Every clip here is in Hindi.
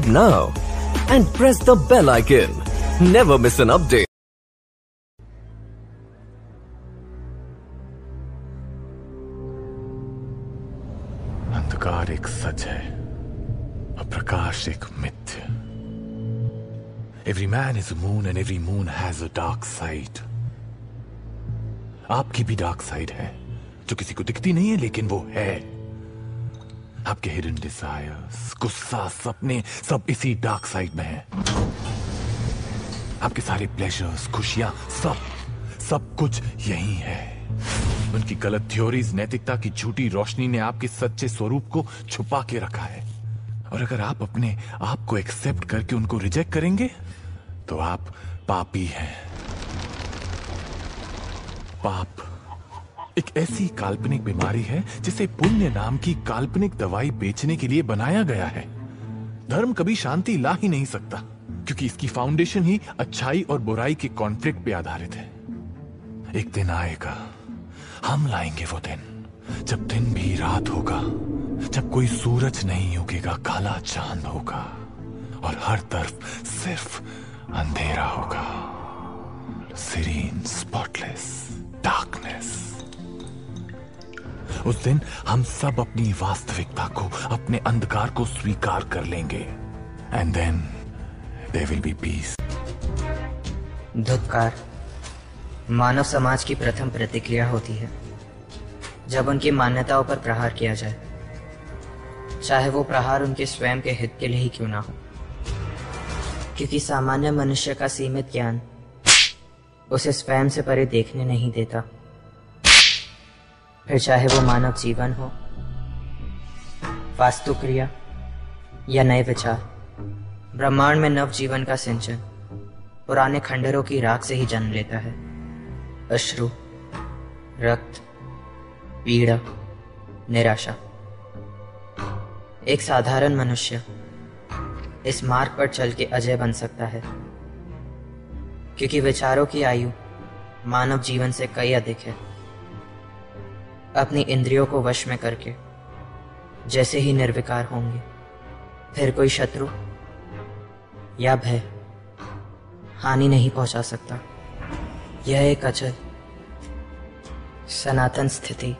subscribe now and press the bell icon. Never miss an update. अंधकार एक सच है और प्रकाश एक मिथ्य every man is moon and every moon has a dark side आपकी भी डार्क साइड है, जो किसी को दिखती नहीं है, लेकिन वो है आपके हिडन डिजायर्स गुस्सा, सपने, सब इसी डार्क साइड में है। आपके सारे प्लेजर्स खुशियाँ, सब सब कुछ यही है। उनकी गलत थ्योरीज नैतिकता की झूठी रोशनी ने आपके सच्चे स्वरूप को छुपा के रखा है। और अगर आप अपने आप को एक्सेप्ट करके उनको रिजेक्ट करेंगे तो आप पापी हैं। पाप एक ऐसी काल्पनिक बीमारी है जिसे पुण्य नाम की काल्पनिक दवाई बेचने के लिए बनाया गया है। धर्म कभी शांति ला ही नहीं सकता, क्योंकि इसकी फाउंडेशन ही अच्छाई और बुराई के कॉन्फ्लिक्ट पे आधारित है। एक दिन आएगा, हम लाएँगे वो दिन, जब दिन भी रात होगा, जब कोई सूरज नहीं उगेगा, काला चाँद होगा, और हर तरफ़ सिर्फ़ अंधेरा होगा। सीरीन स्पॉटलेस डार्कनेस उस दिन हम सब अपनी वास्तविकता को, अपने अंधकार को स्वीकार कर लेंगे। And then they will be peace धुतकार मानव समाज की प्रथम प्रतिक्रिया होती है, जब उनकी मान्यताओं पर प्रहार किया जाए। चाहे वो प्रहार उनके स्वयं के हित के लिए ही क्यों ना हो। क्योंकि सामान्य मनुष्य का सीमित ज्ञान उसे स्वयं से परे देखने नहीं देता। फिर चाहे वो मानव जीवन हो वास्तु क्रिया या नए विचार, ब्रह्मांड में नव जीवन का सिंचन पुराने खंडरों की राख से ही जन्म लेता है। अश्रु, रक्त, पीड़ा, निराशा। एक साधारण मनुष्य इस मार्ग पर चल के अजय बन सकता है, क्योंकि विचारों की आयु मानव जीवन से कई अधिक है। अपनी इंद्रियों को वश में करके। जैसे ही निर्विकार होंगे, फिर कोई शत्रु या भय हानि नहीं पहुँचा सकता। यह एक अचल, सनातन स्थिति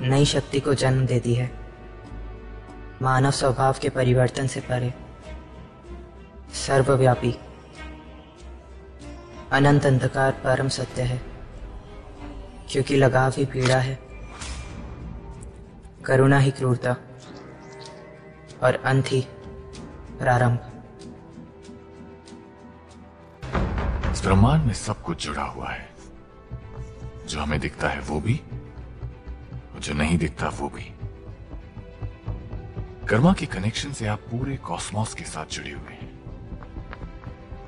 नई शक्ति को जन्म देती है। मानव स्वभाव के परिवर्तन से परे, सर्वव्यापी, अनंत अंधकार परम सत्य है। क्योंकि लगाव ही पीड़ा है। करुणा ही क्रूरता। और अंत ही प्रारंभ। इस ब्रह्मांड में सब कुछ जुड़ा हुआ है। जो हमें दिखता है वो भी, और जो नहीं दिखता वो भी। कर्मा के कनेक्शन से आप पूरे कॉस्मोस के साथ जुड़े हुए हैं।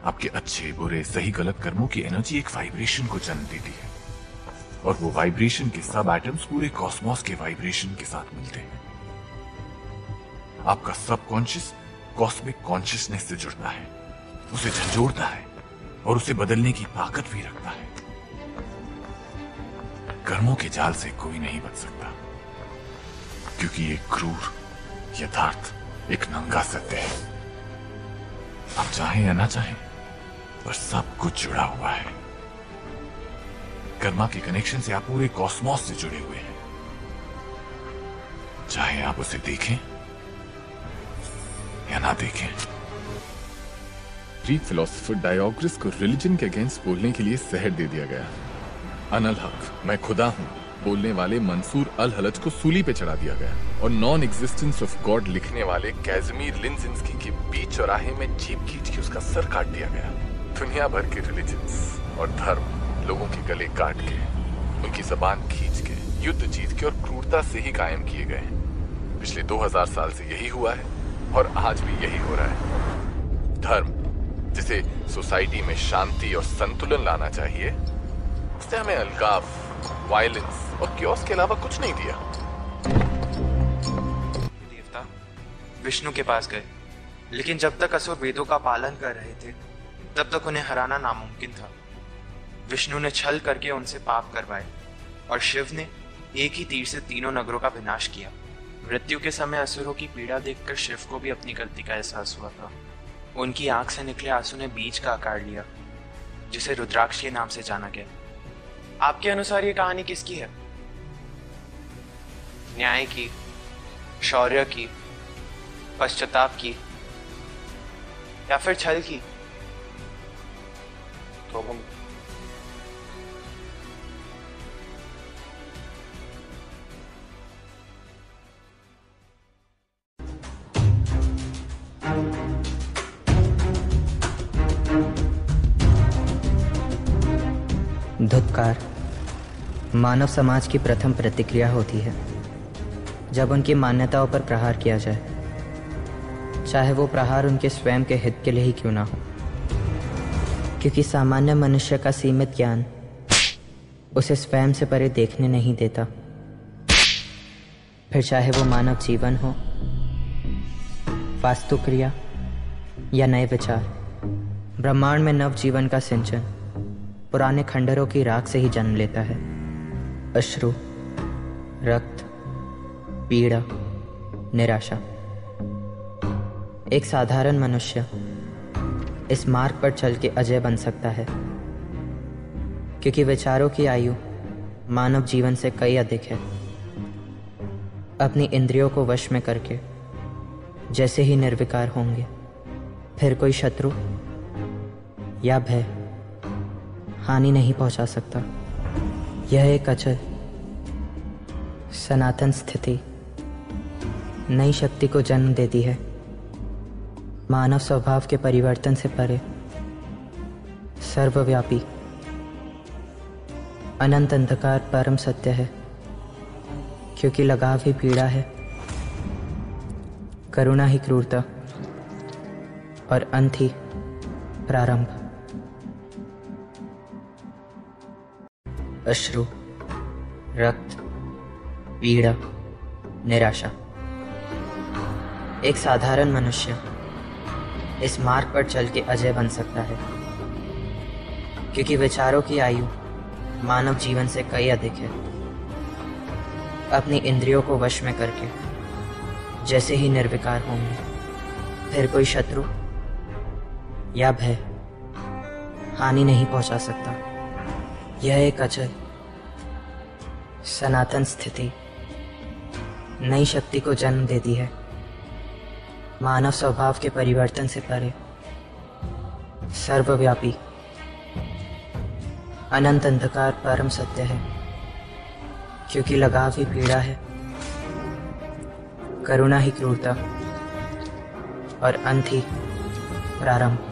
आपके अच्छे, बुरे, सही, गलत कर्मों की एनर्जी एक वाइब्रेशन को जन्म देती है। और वो वाइब्रेशन के सब एटम्स पूरे कॉस्मोस के वाइब्रेशन के साथ मिलते हैं। आपका सबकॉन्शियस कॉस्मिक कॉन्शियसनेस से जुड़ता है, उसे झंझोड़ता है और उसे बदलने की ताकत भी रखता है। कर्मों के जाल से कोई नहीं बच सकता, क्योंकि एक क्रूर, यथार्थ, एक नंगा सत्य है। आप चाहें या ना चाहें, पर सब कुछ जुड़ा हुआ है। कर्मा के कनेक्शन से आप पूरे कॉस्मोस से जुड़े हुए हैं। चाहे आप उसे देखें या ना देखें। ग्रीक फिलोसोफर डायोग्रिस को रिलीजन के अगेंस्ट बोलने के लिए शहर दे दिया गया। अनल हक, मैं खुदा हूँ, बोलने वाले मंसूर अल हलज को सूली पे चढ़ा दिया गया। और नॉन एग्जिस्टेंस ऑफ़ गॉड लिखने वाले कैजमीर लिंजिंस्की के बीच चौराहे में जीप खींच के उसका सर काट दिया गया। दुनिया भर के रिलीजन्स और धर्म। लोगों के गले काट के, उनकी जबान खींच के, युद्ध जीत के और क्रूरता से ही कायम किए गए हैं। पिछले 2000 साल से यही हुआ है और आज भी यही हो रहा है। धर्म, जिसे सोसाइटी में शांति और संतुलन लाना चाहिए उसने हमें अलगाव वायलेंस और क्योस के अलावा कुछ नहीं दिया। देवता, विष्णु के पास गए। लेकिन जब तक असुर वेदों का पालन कर रहे थे, तब तक उन्हें हराना नामुमकिन था। विष्णु ने छल करके उनसे पाप करवाए और शिव ने एक ही तीर से तीनों नगरों का विनाश किया। मृत्यु के समय असुरों की पीड़ा देखकर शिव को भी अपनी गलती का एहसास हुआ था। उनकी आँख से निकले आँसू ने बीज का आकार लिया, जिसे रुद्राक्ष के नाम से जाना गया। आपके अनुसार ये कहानी किसकी है? न्याय की, शौर्य की, पश्चाताप की, या फिर छल की? तो हम मानव समाज की प्रथम प्रतिक्रिया होती है, जब उनकी मान्यताओं पर प्रहार किया जाए। चाहे वो प्रहार उनके स्वयं के हित के लिए ही क्यों ना हो। क्योंकि सामान्य मनुष्य का सीमित ज्ञान उसे स्वयं से परे देखने नहीं देता। फिर चाहे वो मानव जीवन हो, वास्तुक्रिया या नए विचार, ब्रह्मांड में नव जीवन का सिंचन पुराने खंडरों की राख से ही जन्म लेता है। अश्रु, रक्त, पीड़ा, निराशा। एक साधारण मनुष्य इस मार्ग पर चल के अजय बन सकता है, क्योंकि विचारों की आयु मानव जीवन से कई अधिक है। अपनी इंद्रियों को वश में करके जैसे ही निर्विकार होंगे, फिर कोई शत्रु या भय हानि नहीं पहुँचा सकता। यह एक अचल, सनातन स्थिति, नई शक्ति को जन्म देती है। मानव स्वभाव के परिवर्तन से परे, सर्वव्यापी, अनंत अंधकार परम सत्य है, क्योंकि लगाव ही पीड़ा है, करुणा ही क्रूरता, और अंत ही प्रारंभ। अश्रु, रक्त, पीड़ा, निराशा। एक साधारण मनुष्य इस मार्ग पर चल के अजय बन सकता है, क्योंकि विचारों की आयु मानव जीवन से कई अधिक है। अपनी इंद्रियों को वश में करके, जैसे ही निर्विकार होंगे, फिर कोई शत्रु या भय हानि नहीं पहुँचा सकता। यह एक अचल सनातन स्थिति। नई शक्ति को जन्म देती है। मानव स्वभाव के परिवर्तन से परे। सर्वव्यापी। अनंत अंधकार परम सत्य है। क्योंकि लगाव ही पीड़ा है। करुणा ही क्रूरता। और अंत ही प्रारंभ।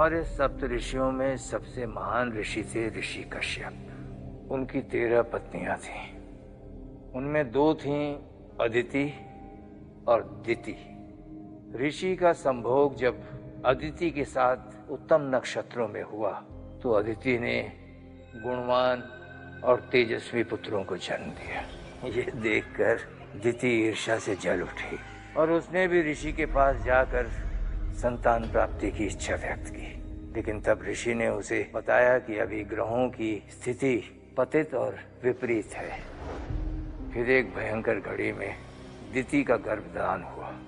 हमारे सप्त ऋषियों में सबसे महान ऋषि थे ऋषि कश्यप। उनकी तेरह पत्नियाँ थीं। उनमें दो थीं अदिति और दिति। ऋषि का संभोग जब अदिति के साथ उत्तम नक्षत्रों में हुआ तो अदिति ने गुणवान और तेजस्वी पुत्रों को जन्म दिया। ये देखकर दिति ईर्षा से जल उठी और उसने भी ऋषि के पास जाकर संतान प्राप्ति की इच्छा व्यक्त की। लेकिन तब ऋषि ने उसे बताया कि अभी ग्रहों की स्थिति पतित और विपरीत है। फिर एक भयंकर घड़ी में दिति का गर्भदान हुआ।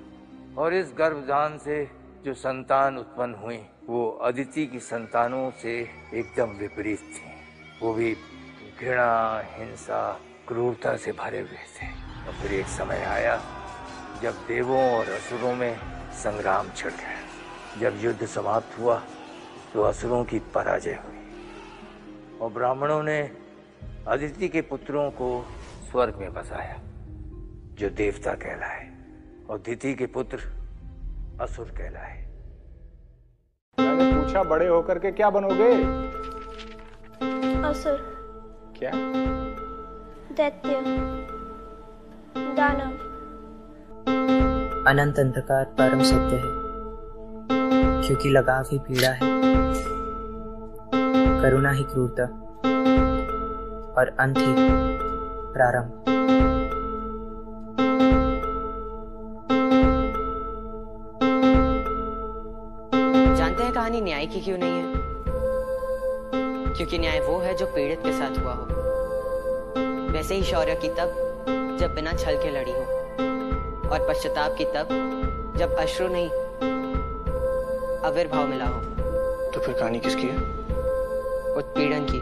और इस गर्भदान से जो संतान उत्पन्न हुई, वो अदिति की संतानों से एकदम विपरीत थी। वो भी घृणा, हिंसा, क्रूरता से भरे हुए थे। और फिर एक समय आया, जब देवों और असुरों में संग्राम छिड़ गया। जब युद्ध समाप्त हुआ तो असुरों की पराजय हुई। और ब्राह्मणों ने अदिति के पुत्रों को स्वर्ग में बसाया जो देवता कहलाए और दिति के पुत्र असुर कहलाए। मैंने पूछा बड़े होकर के क्या बनोगे? असुर। क्या? दैत्य। दानव। अनंत अंधकार परम सत्य है। क्योंकि लगाव ही पीड़ा है, करुणा ही क्रूरता, और अंत ही प्रारंभ। जानते हैं कहानी न्याय की क्यों नहीं है? क्योंकि न्याय वो है जो पीड़ित के साथ हुआ हो। वैसे ही शौर्य की तब, जब बिना छल के लड़ी हो। और पश्चाताप की तब जब अश्रु नहीं अविर्भाव मिला हो। तो फिर कहानी किसकी है? उत्पीड़न की।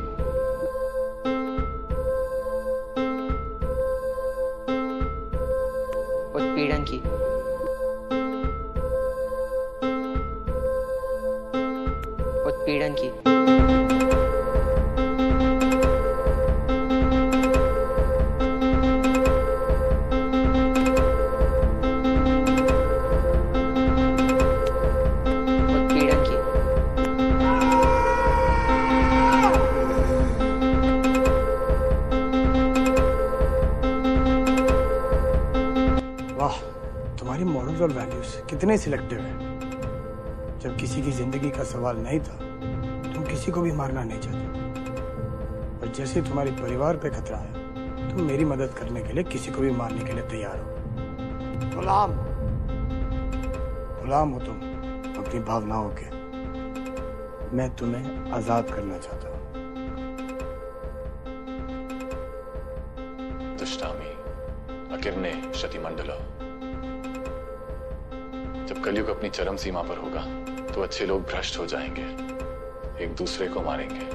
कितने सिलेक्टिव है। जब किसी की ज़िंदगी का सवाल नहीं था, तुम किसी को भी मारना नहीं चाहते। और जैसे तुम्हारे परिवार पे खतरा है, तुम मेरी मदद करने के लिए किसी को भी मारने के लिए तैयार हो। गुलाम! गुलाम हो तुम अपनी भावनाओं के। मैं तुम्हें आज़ाद करना चाहता हूँ। अपनी चरम सीमा पर होगा तो अच्छे लोग भ्रष्ट हो जाएँगे। एक दूसरे को मारेंगे।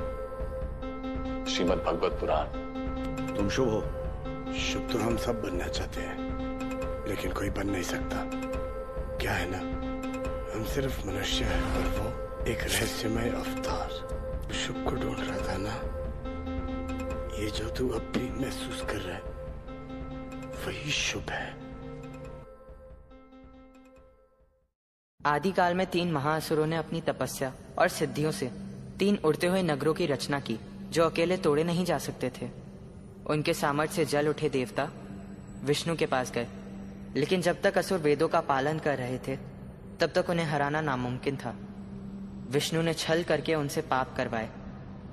श्रीमद भगवत पुराण। तुम शुभ हो। शुभ तो हम सब बनना चाहते हैं, लेकिन कोई बन नहीं सकता। क्या है ना? हम सिर्फ़ मनुष्य हैं और वो एक रहस्यमय अवतार। शुभ को ढूंढ रहा था ना? ये जो तू अब भी महसूस कर रहा है, वही शुभ है। आदिकाल में तीन महाअसुरों ने अपनी तपस्या और सिद्धियों से तीन उड़ते हुए नगरों की रचना की, जो अकेले तोड़े नहीं जा सकते थे। उनके सामर्थ्य से जल उठे देवता विष्णु के पास गए। लेकिन जब तक असुर वेदों का पालन कर रहे थे, तब तक उन्हें हराना नामुमकिन था। विष्णु ने छल करके उनसे पाप करवाए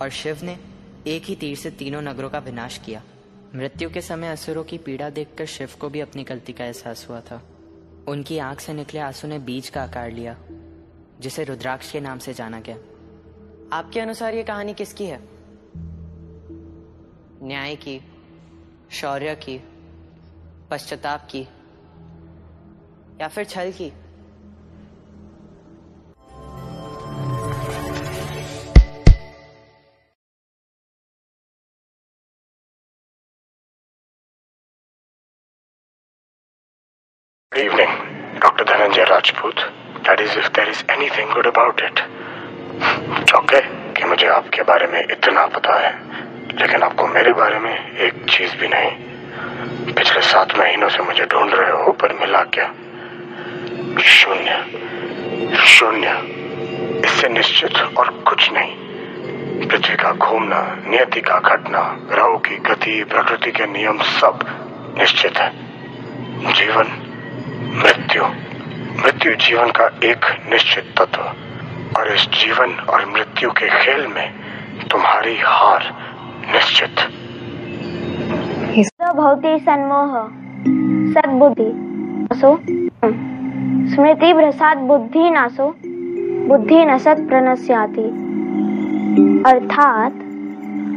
और शिव ने एक ही तीर से तीनों नगरों का विनाश किया। मृत्यु के समय असुरों की पीड़ा देखकर शिव को भी अपनी गलती का एहसास हुआ था। उनकी आँख से निकले आँसू ने बीज का आकार लिया, जिसे रुद्राक्ष के नाम से जाना गया। आपके अनुसार ये कहानी किसकी है? न्याय की, शौर्य की, पश्चाताप की, या फिर छल की? Good evening, Dr. Dhananjay Rajput. That is, if there is anything good about it. Okay कि मुझे आपके बारे में इतना पता है लेकिन आपको मेरे बारे में एक चीज़ भी नहीं पिछले सात महीनों से मुझे ढूंढ रहे हो पर मिला क्या शून्य शून्य इससे निश्चित और कुछ नहीं पृथ्वी का घूमना नियति का घटना ग्रहों की गति प्रकृति के नियम सब निश्चित है जीवन मृत्यु। मृत्यु जीवन का एक निश्चित तत्व। और इस जीवन और मृत्यु के खेल में तुम्हारी हार निश्चित। भवती सन्मोह, सद्बुद्धि नासो। स्मृति भ्रसाद बुद्धि नासो। बुद्धि न सत प्रणस्याति अर्थात,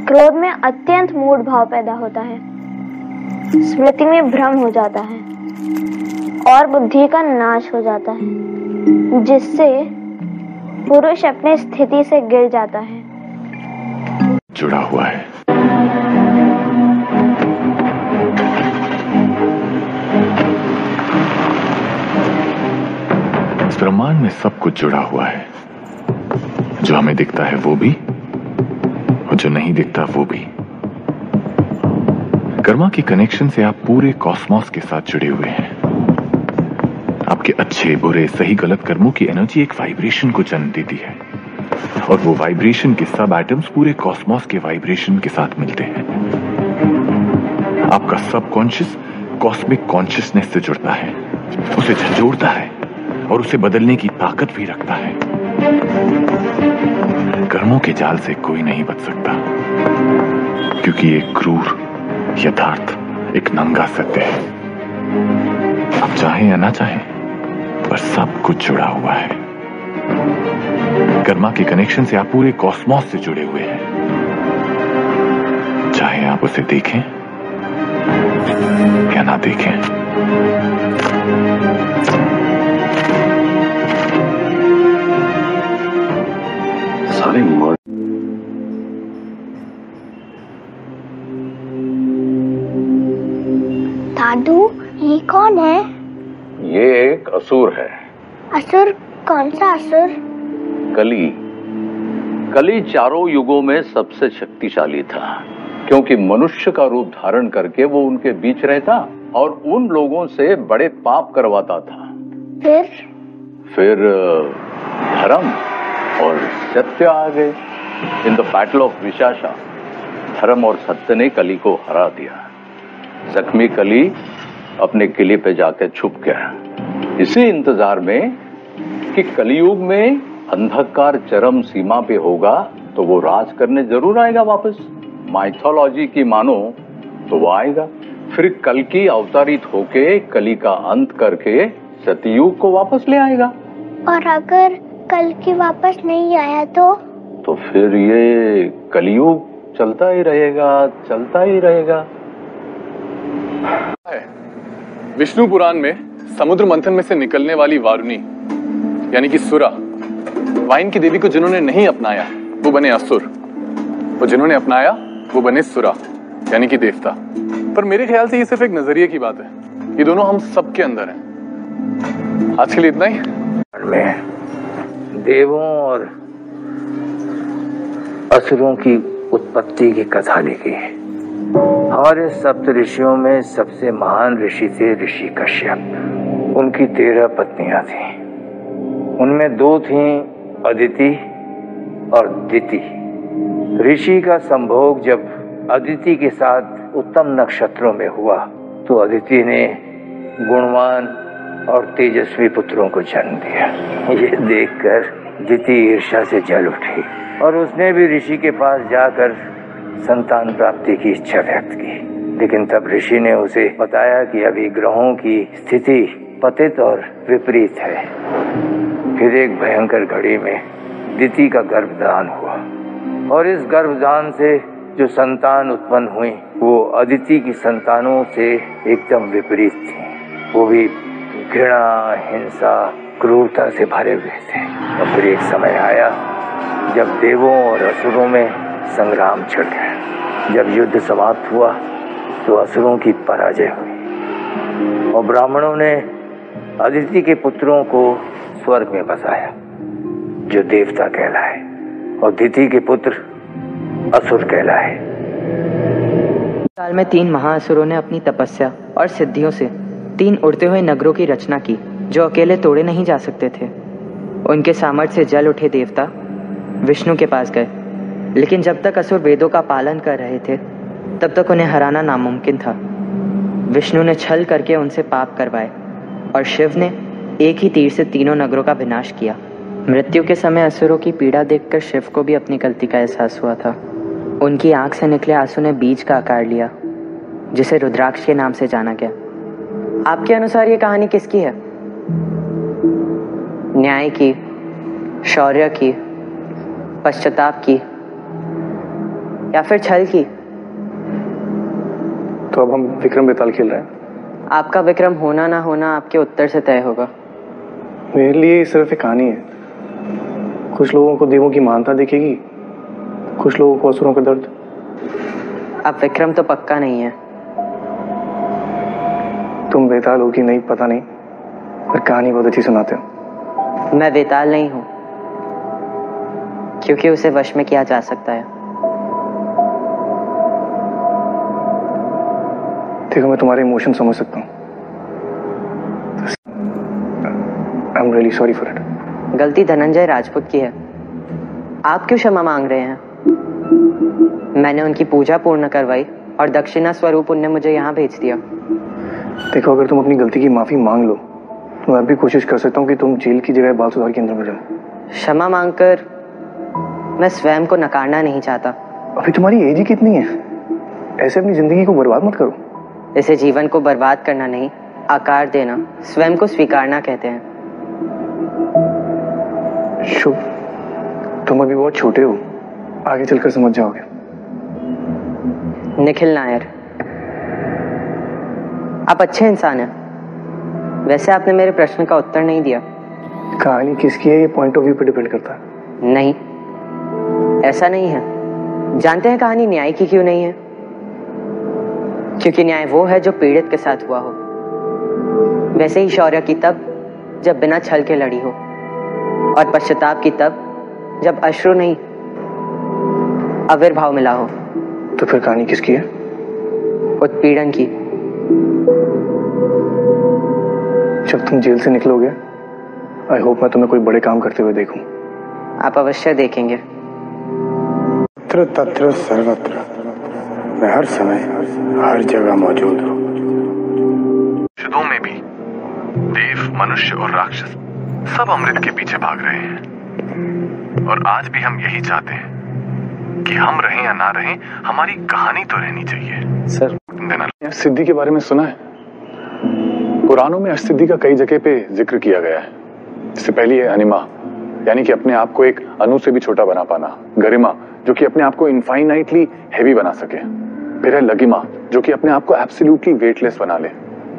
क्रोध में अत्यंत मूड भाव पैदा होता है। स्मृति में भ्रम हो जाता है। और बुद्धि का नाश हो जाता है, जिससे पुरुष अपनी स्थिति से गिर जाता है। जुड़ा हुआ है। इस ब्रह्मांड में सब कुछ जुड़ा हुआ है। जो हमें दिखता है वो भी, और जो नहीं दिखता वो भी। कर्मा के कनेक्शन से आप पूरे कॉस्मोस के साथ जुड़े हुए हैं। आपके अच्छे, बुरे, सही, गलत कर्मों की एनर्जी एक वाइब्रेशन को जन्म देती है। और वो वाइब्रेशन के सब एटम्स पूरे कॉस्मोस के वाइब्रेशन के साथ मिलते हैं। आपका सबकॉन्शियस कॉस्मिक कॉन्शियसनेस से जुड़ता है। उसे झंझोड़ता है और उसे बदलने की ताकत भी रखता है। कर्मों के जाल से कोई नहीं बच सकता। क्योंकि एक क्रूर, यथार्थ, एक नंगा सत्य है। आप चाहें या ना चाहें पर सब कुछ जुड़ा हुआ है। कर्मा के कनेक्शन से आप पूरे कॉस्मोस से जुड़े हुए हैं। चाहे आप उसे देखें या ना देखें। असुर कली। कली चारों युगों में सबसे शक्तिशाली था क्योंकि मनुष्य का रूप धारण करके वो उनके बीच रहता और उन लोगों से बड़े पाप करवाता था। फिर? फिर धर्म और सत्य आ गए। इन द बैटल ऑफ़ विशाशा धर्म और सत्य ने कली को हरा दिया। जख्मी कली अपने किले पे जाकर छुप गया। इसी इंतज़ार में कि कलयुग में अंधकार चरम सीमा पे होगा तो वो राज करने ज़रूर आएगा वापस। माइथोलॉजी की मानो तो वो आएगा। फिर कल की अवतारित होके कली का अंत करके सतयुग को वापस ले आएगा। और अगर कल की वापस नहीं आया तो? तो फिर ये कलयुग चलता ही रहेगा चलता ही रहेगा। विष्णु पुराण में समुद्र मंथन में से निकलने वाली वारुणी। यानी कि सुरा। वाइन की देवी को जिन्होंने नहीं अपनाया, वो बने असुर। और जिन्होंने अपनाया, वो बने सुरा, यानी कि देवता। पर मेरे ख्याल से ये सिर्फ़ एक नज़रिए की बात है। ये दोनों हम सबके अंदर हैं। आज के लिए इतना ही। देवों और असुरों की उत्पत्ति की कथा लिखी है। हमारे सप्त ऋषियों में सबसे महान ऋषि थे ऋषि कश्यप उनकी तेरह पत्नियाँ थीं। उनमें दो थी अदिति और दिति। ऋषि का संभोग जब अदिति के साथ उत्तम नक्षत्रों में हुआ तो अदिति ने गुणवान और तेजस्वी पुत्रों को जन्म दिया। ये देखकर दिति ईर्षा से जल उठी और उसने भी ऋषि के पास जाकर संतान प्राप्ति की इच्छा व्यक्त की। लेकिन तब ऋषि ने उसे बताया कि अभी ग्रहों की स्थिति पतित और विपरीत है। फिर एक भयंकर घड़ी में दिति का गर्भदान हुआ। और इस गर्भदान से जो संतान उत्पन्न हुई, वो अदिति की संतानों से एकदम विपरीत थी। वो भी घृणा, हिंसा, क्रूरता से भरे हुए थे। और फिर एक समय आया, जब देवों और असुरों में संग्राम छिड़ गया जब युद्ध समाप्त हुआ तो असुरों की पराजय हुई। और ब्राह्मणों ने अदिति के पुत्रों को स्वर्ग में बसाया, जो देवता कहलाए और दिति के पुत्र असुर कहलाए। साल में तीन महाअसुरों ने अपनी तपस्या और सिद्धियों से तीन उड़ते हुए नगरों की रचना की, जो अकेले तोड़े नहीं जा सकते थे। उनके सामर्थ्य से जल उठे देवता विष्णु के पास गए। लेकिन जब तक असुर वेदों का पालन कर रहे थे, तब तक उन्हें हराना नामुमकिन था। विष्णु ने छल करके उनसे पाप करवाए और शिव ने एक ही तीर से तीनों नगरों का विनाश किया। मृत्यु के समय असुरों की पीड़ा देखकर शिव को भी अपनी गलती का एहसास हुआ था। उनकी आँख से निकले आँसू ने बीज का आकार लिया जिसे रुद्राक्ष के नाम से जाना गया। आपके अनुसार ये कहानी किसकी है? न्याय की शौर्य की पश्चाताप की या फिर छल की? तो अब हम विक्रम बेताल खेल रहे हैं। आपका विक्रम होना ना होना आपके उत्तर से तय होगा। मेरे लिए ये सिर्फ़ एक कहानी है। कुछ लोगों को देवों की मानता दिखेगी कुछ लोगों को असुरों का दर्द। अब विक्रम तो पक्का नहीं है। तुम बेताल हो कि नहीं पता नहीं पर कहानी बहुत अच्छी सुनाते हो। मैं बेताल नहीं हूँ क्योंकि उसे वश में किया जा सकता है। देखो मैं तुम्हारे इमोशन समझ सकता हूँ। I am really sorry for it गलती धनंजय राजपूत की है। आप क्यों क्षमा मांग रहे हैं? मैंने उनकी पूजा पूर्ण करवाई और दक्षिणा स्वरूप उनने मुझे यहाँ भेज दिया। देखो अगर तुम अपनी गलती की माफ़ी मांग लो तो मैं भी कोशिश कर सकता हूँ कि तुम जेल की जगह बाल सुधार केंद्र में जाओ। क्षमा मांगकर मैं स्वयं को नकारना नहीं चाहता। अभी तुम्हारी एज ही कितनी है? ऐसे अपनी ज़िंदगी को बर्बाद मत करो। इसे जीवन को बर्बाद करना नहीं आकार देना स्वयं को स्वीकारना कहते हैं। शुभ। तुम अभी बहुत छोटे हो। आगे चलकर समझ जाओगे। निखिल नायर। आप अच्छे इंसान हैं। वैसे आपने मेरे प्रश्न का उत्तर नहीं दिया। कहानी किसकी है ये पॉइंट ऑफ़ व्यू पे डिपेंड करता है। नहीं। ऐसा नहीं है। जानते हैं कहानी न्याय की क्यों नहीं है? क्योंकि न्याय वो है जो पीड़ित के साथ हुआ हो। वैसे ही शौर्य की तब जब बिना छल के लड़ी हो। और पश्चाताप की तब जब अश्रु नहीं आविर्भाव मिला हो। तो फिर कहानी किसकी है? उत्पीड़न की। जब तुम जेल से निकलोगे आई होप मैं तुम्हें कोई बड़े काम करते हुए देखूँ। आप अवश्य देखेंगे। तत्र तत्र सर्वत्र। मैं हर समय हर जगह मौजूद हूँ। देव मनुष्य और राक्षस सब अमृत के पीछे भाग रहे हैं। और आज भी हम यही चाहते हैं कि हम रहें या ना रहें हमारी कहानी तो रहनी चाहिए। सर सिद्धि के बारे में सुना है? पुराणों में अष्टसिद्धि का कई जगह पे ज़िक्र किया गया है। इससे पहली है अनिमा यानी कि अपने आप को एक अनु से भी छोटा बना पाना गरिमा जो कि अपने आप को इनफाइनाइटली हैवी बना सके। फिर है लगिमा जो कि अपने आप को एब्सोल्युटली वेटलेस बना ले।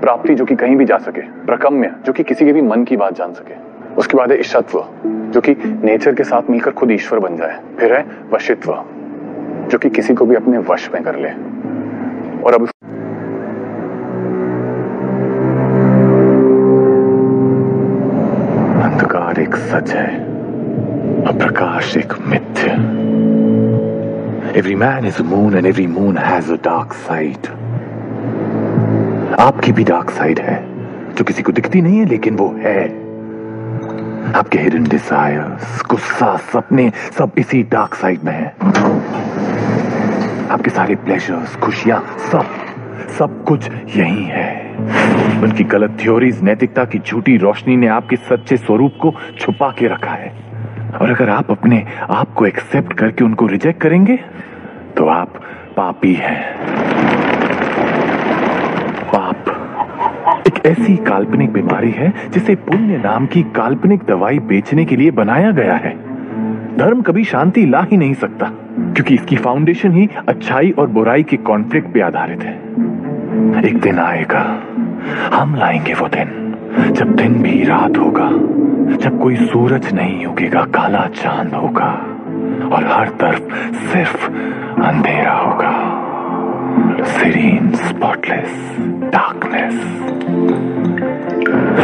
प्राप्ति जो कि कहीं भी जा सके, प्रकम्य जो कि किसी के भी मन की बात जान सके। उसके बाद है ईशत्व जो कि नेचर के साथ मिलकर खुद ईश्वर बन जाए। फिर है वशित्व, जो कि किसी को भी अपने वश में कर ले। और अब अंधकार एक सच है और प्रकाश एक मिथ्य। Every man is moon and every moon has a dark side आपकी भी डार्क साइड है, जो किसी को दिखती नहीं है, लेकिन वो है। आपके हिडन डिजायर्स गुस्सा, सपने, सब इसी डार्क साइड में है। आपके सारे प्लेजर्स खुशियाँ, सब सब कुछ यही है। उनकी गलत थ्योरीज नैतिकता की झूठी रोशनी ने आपके सच्चे स्वरूप को छुपा के रखा है। और अगर आप अपने आप को एक्सेप्ट करके उनको रिजेक्ट करेंगे तो आप पापी हैं। एक ऐसी काल्पनिक बीमारी है जिसे पुण्य नाम की काल्पनिक दवाई बेचने के लिए बनाया गया है। धर्म कभी शांति ला ही नहीं सकता, क्योंकि इसकी फाउंडेशन ही अच्छाई और बुराई के कॉन्फ्लिक्ट पे आधारित है। एक दिन आएगा, हम लाएँगे वो दिन, जब दिन भी रात होगा, जब कोई सूरज नहीं उगेगा, काला चाँद होगा, और हर तरफ़ सिर्फ़ अंधेरा होगा। सीरीन स्पॉटलेस डार्कनेस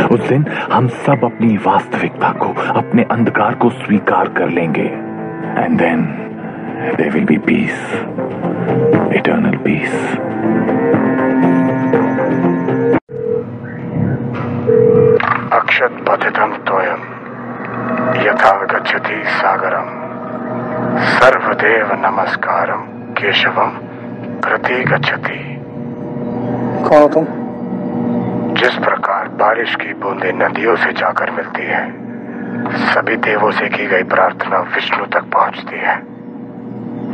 उस दिन हम सब अपनी वास्तविकता को अपने अंधकार को स्वीकार कर लेंगे। And then there will be peace eternal peace अक्षत पतितम तोयम यथा गच्छति सागरम। सर्वदेव नमस्कारम केशवम प्रति गच्छति कौन तुम जिस प्रकार बारिश की बूंदे नदियों से जाकर मिलती है। सभी देवों से की गई प्रार्थना विष्णु तक पहुँचती है।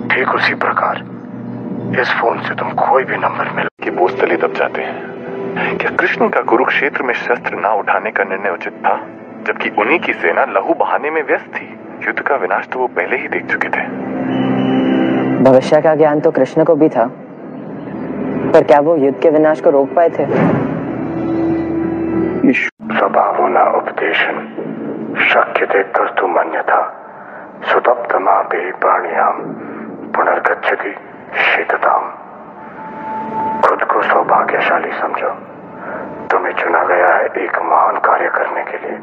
ठीक उसी प्रकार इस फ़ोन से तुम कोई भी नंबर मिल कि बोझ तले दब जाते हैं। क्या कृष्ण का कुरुक्षेत्र में शस्त्र ना उठाने का निर्णय उचित था? जबकि उन्हीं की सेना लहू बहाने में व्यस्त थी। युद्ध का विनाश तो वो पहले ही देख चुके थे। भविष्य का ज्ञान तो कृष्ण को भी था। पर क्या वो युद्ध के विनाश को रोक पाए थे? स्वभावना उपदेशन। शक्यते कर्तुम अन्यथा सुतप्तमापि प्राणियाम पुनर्गच्छति, शीतताम। खुद को सौभाग्यशाली समझो। तुम्हें चुना गया है एक महान कार्य करने के लिए।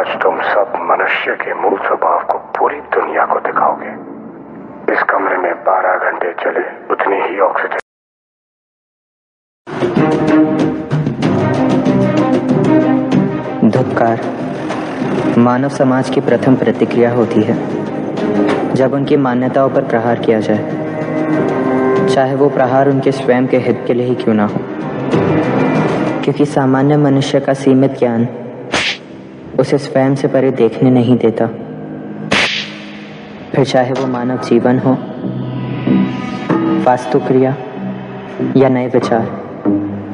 आज तुम सब मनुष्य के मूल स्वभाव को पूरी दुनिया को दिखाओगे। इस कमरे में 12 घंटे चले, उतनी ही ऑक्सीजन धुपकार मानव समाज की प्रथम प्रतिक्रिया होती है, जब उनकी मान्यताओं पर प्रहार किया जाए। चाहे वो प्रहार उनके स्वयं के हित के लिए ही क्यों ना हो। क्योंकि सामान्य मनुष्य का सीमित ज्ञान उसे स्वयं से परे देखने नहीं देता। फिर चाहे वो मानव जीवन हो वास्तु क्रिया या नए विचार,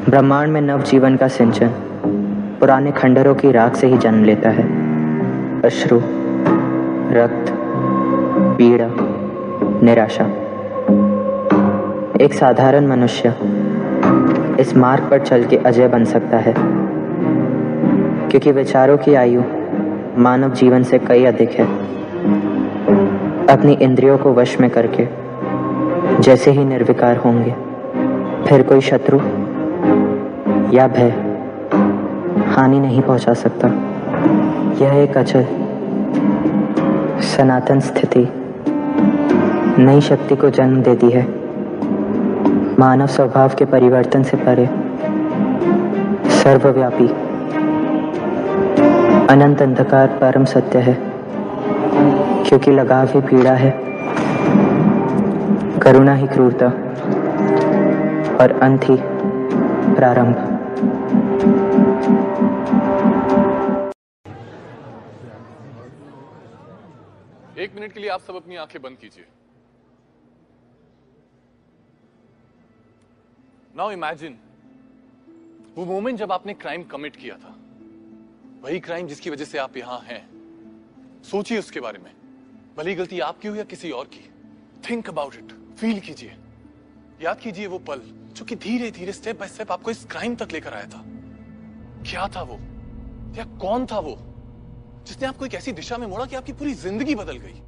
ब्रह्मांड में नव जीवन का सिंचन पुराने खंडरों की राख से ही जन्म लेता है। अश्रु, रक्त, पीड़ा, निराशा। एक साधारण मनुष्य इस मार्ग पर चल के अजय बन सकता है, क्योंकि विचारों की आयु मानव जीवन से कई अधिक है। अपनी इंद्रियों को वश में करके जैसे ही निर्विकार होंगे, फिर कोई शत्रु या भय हानि नहीं पहुँचा सकता। यह एक अचल, सनातन स्थिति नई शक्ति को जन्म देती है। मानव स्वभाव के परिवर्तन से परे, सर्वव्यापी, अनंत अंधकार परम सत्य है, क्योंकि लगाव ही पीड़ा है, करुणा ही क्रूरता, और अंत ही प्रारंभ। मिनट के लिए आप सब अपनी आँखें बंद कीजिए। नाउ इमेजिन वो मोमेंट जब आपने क्राइम कमिट किया था, वही क्राइम जिसकी वजह से आप यहाँ हैं, सोचिए उसके बारे में। भली गलती आपकी हो या किसी और की थिंक अबाउट इट फील कीजिए। याद कीजिए वो पल जो कि धीरे धीरे स्टेप बाय स्टेप आपको इस क्राइम तक लेकर आया था। क्या था वो? या कौन था वो? जिसने आपको एक ऐसी दिशा में मोड़ा कि आपकी पूरी ज़िंदगी बदल गई।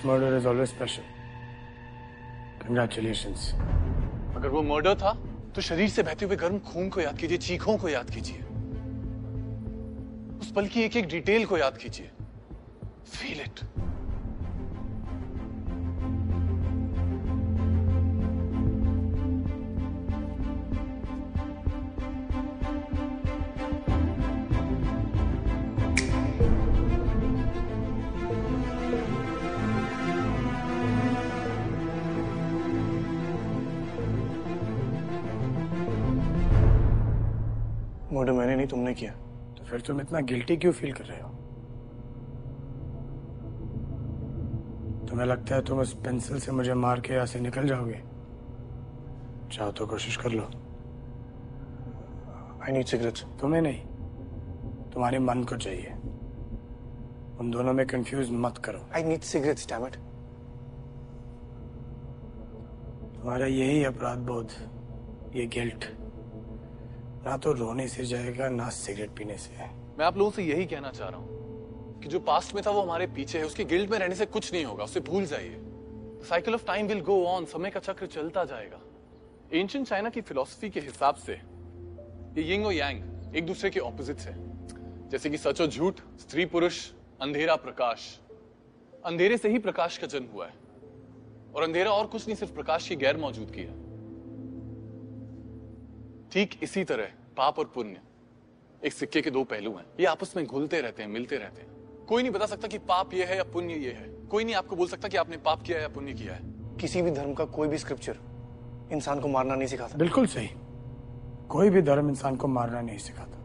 First murder is always special. Congratulations. अगर वो मर्डर था तो शरीर से बहते हुए गर्म खून को याद कीजिए, चीखों को याद कीजिए उस पल की एक एक डिटेल को याद कीजिए फील इट मर्डर मैंने नहीं तुमने किया। तो फिर तुम इतना गिल्टी क्यों फील कर रहे हो? तुम्हें लगता है तुम उस पेंसिल से मुझे मार के यहाँ से निकल जाओगे? चाहो तो कोशिश कर लो। आई नीड सिगरेट्स तुम्हें नहीं। तुम्हारे मन को चाहिए। उन दोनों में कंफ्यूज मत करो। आई नीड सिगरेट डैम तुम्हारा यही अपराध बोध ये गिल्ट ना तो रोने से जाएगा, ना सिगरेट पीने से। मैं आप लोगों से यही कहना चाह रहा हूँ कि जो पास्ट में था वो हमारे पीछे है, उसके गिल्ट में रहने से कुछ नहीं होगा, उसे भूल जाइए। Cycle of time will go on समय का चक्र चलता जाएगा। एंशियंट चाइना की फिलॉसफी के हिसाब से, ये यिंग और यांग एक दूसरे के ऑपोजिट्स है। जैसे कि सच और झूठ, स्त्री पुरुष, अंधेरा प्रकाश। अंधेरे से ही प्रकाश का जन्म हुआ है। और अंधेरा और कुछ नहीं, सिर्फ़ प्रकाश की गैर मौजूदगी है। ठीक इसी तरह पाप और पुण्य। एक सिक्के के दो पहलू हैं। ये आपस में घुलते रहते हैं मिलते रहते हैं। कोई नहीं बता सकता कि पाप ये है या पुण्य ये है। कोई नहीं आपको बोल सकता कि आपने पाप किया या पुण्य किया है। किसी भी धर्म का कोई भी स्क्रिप्चर इंसान को मारना नहीं सिखाता। बिल्कुल सही। कोई भी धर्म इंसान को मारना नहीं सिखाता।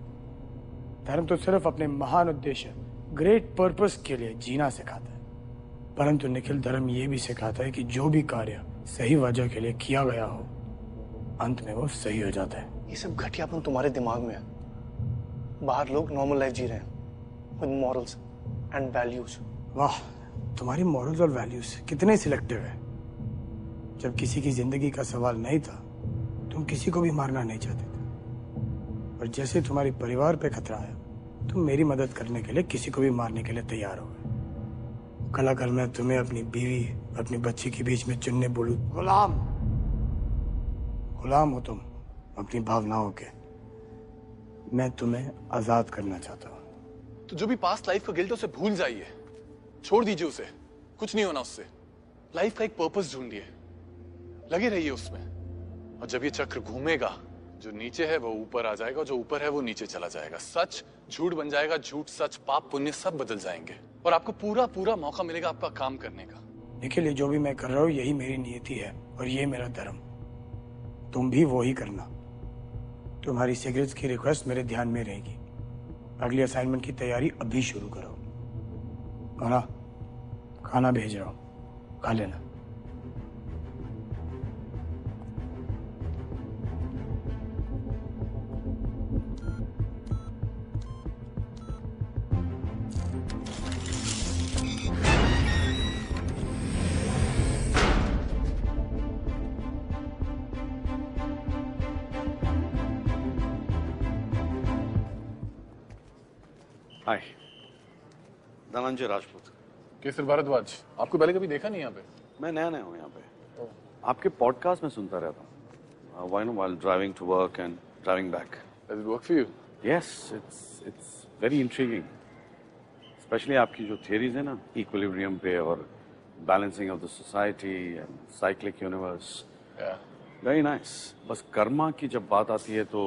धर्म तो सिर्फ़ अपने महान उद्देश्य ग्रेट पर्पस के लिए जीना सिखाता है। परंतु निखिल धर्म ये भी सिखाता है कि जो भी कार्य सही वजह के लिए किया गया हो अंत में वो सही हो जाता है। ये सब घटियापन तुम्हारे दिमाग में है। बाहर लोग नॉर्मल लाइफ जी रहे हैं विद मॉरल्स एंड वैल्यूज़ वाह, तुम्हारी मॉरल्स और वैल्यूज़ कितने सिलेक्टिव है। जब किसी की ज़िंदगी का सवाल नहीं था, तुम किसी को भी मारना नहीं चाहते थे। और जैसे तुम्हारे परिवार पे खतरा आया तुम मेरी मदद करने के लिए किसी को भी मारने के लिए तैयार हो गए। कल अगर मैं तुम्हें अपनी बीवी, अपनी बच्ची के बीच में चुनने बोलू। गुलाम! गुलाम हो तुम। अपनी भावनाओं के। मैं तुम्हें आज़ाद करना चाहता हूँ। तो जो भी पास्ट लाइफ का गिल्ट उसे भूल जाइए। छोड़ दीजिए उसे। कुछ नहीं होना उससे। लाइफ का एक पर्पस ढूंढिए। लगे रहिए उसमें। और जब ये चक्र घूमेगा जो नीचे है वो ऊपर आ जाएगा जो ऊपर है वो नीचे चला जाएगा। सच झूठ बन जाएगा झूठ सच पाप पुण्य सब बदल जाएँगे। और आपको पूरा पूरा मौका मिलेगा आपका काम करने का। निखिल जो भी मैं कर रहा हूँ यही मेरी नियति है और ये मेरा धर्म। तुम भी वो ही करना। तुम्हारी सिगरेट्स की रिक्वेस्ट मेरे ध्यान में रहेगी। अगली असाइनमेंट की तैयारी अभी शुरू करो। खाना खाना भेज रहा हूँ। खा लेना। हाय धनंजय राजपूत केसर भारद्वाज आपको पहले कभी देखा नहीं यहाँ पे? मैं नया नया हूँ यहाँ पे। oh. आपके पॉडकास्ट में सुनता रहता हूँ। Why no while driving to work and driving back Does it work for you? Yes it's it's very intriguing specially आपकी जो थियरीज है ना इक्विलिब्रियम पे और balancing of the society and cyclic universe very nice बस कर्मा की जब बात आती है तो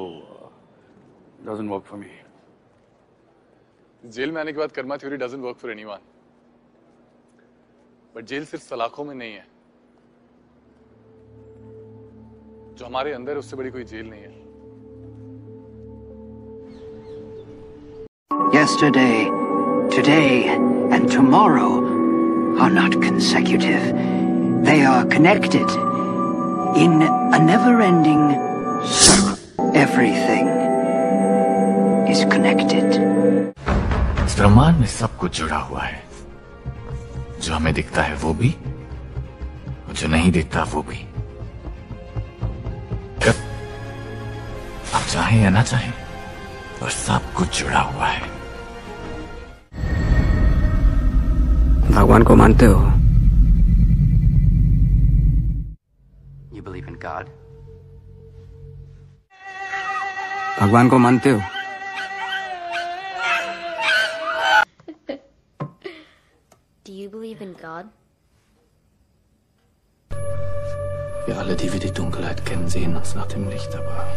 doesn't work for me jail में आने के बाद karma theory doesn't work for anyone but jail सिर्फ़ सलाखों में नहीं है जो हमारे अंदर है उससे बड़ी कोई जेल नहीं है Yesterday, today, and tomorrow are not consecutive. They are connected in a never ending circle. Everything is connected. ब्रह्मांड में सब कुछ जुड़ा हुआ है। जो हमें दिखता है वो भी और जो नहीं दिखता वो भी। आप चाहे या ना चाहे और सब कुछ जुड़ा हुआ है। भगवान को मानते हो? यू बिलीव इन गॉड भगवान को मानते हो? God? Wir alle, die wir die Dunkelheit kennen, sehen uns nach dem Licht, aber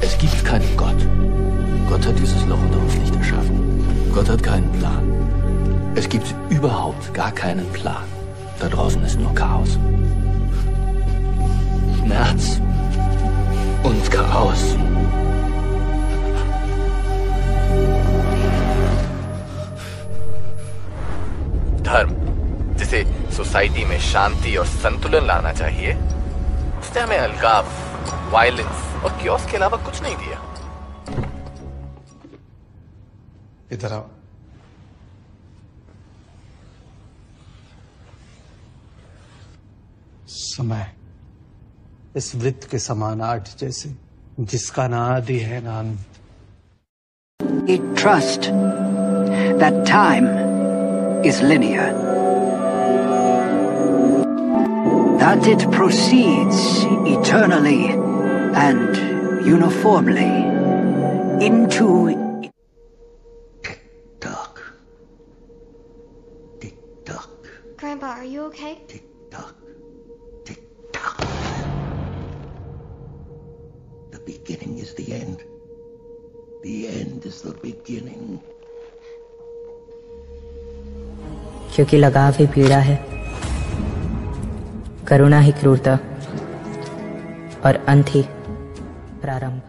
es gibt keinen Gott. Gott hat dieses Loch unter uns nicht erschaffen. Gott hat keinen Plan. Es gibt überhaupt gar keinen Plan. Da draußen ist nur Chaos. Schmerz und Chaos. Time. जिसे सोसाइटी में शांति और संतुलन लाना चाहिए। उसने हमें अलगाव वायलेंस और क्योस के अलावा कुछ नहीं दिया। इधर आओ। समय इस वृत्त के समान आठ जैसे जिसका ना आदि है ना अंत It trust that time is linear. That it proceeds eternally and uniformly into Grandpa, are you okay? The beginning is the end. The end is the beginning. क्योंकि लगाव ही पीड़ा है करुणा ही क्रूरता और अंत ही प्रारंभ।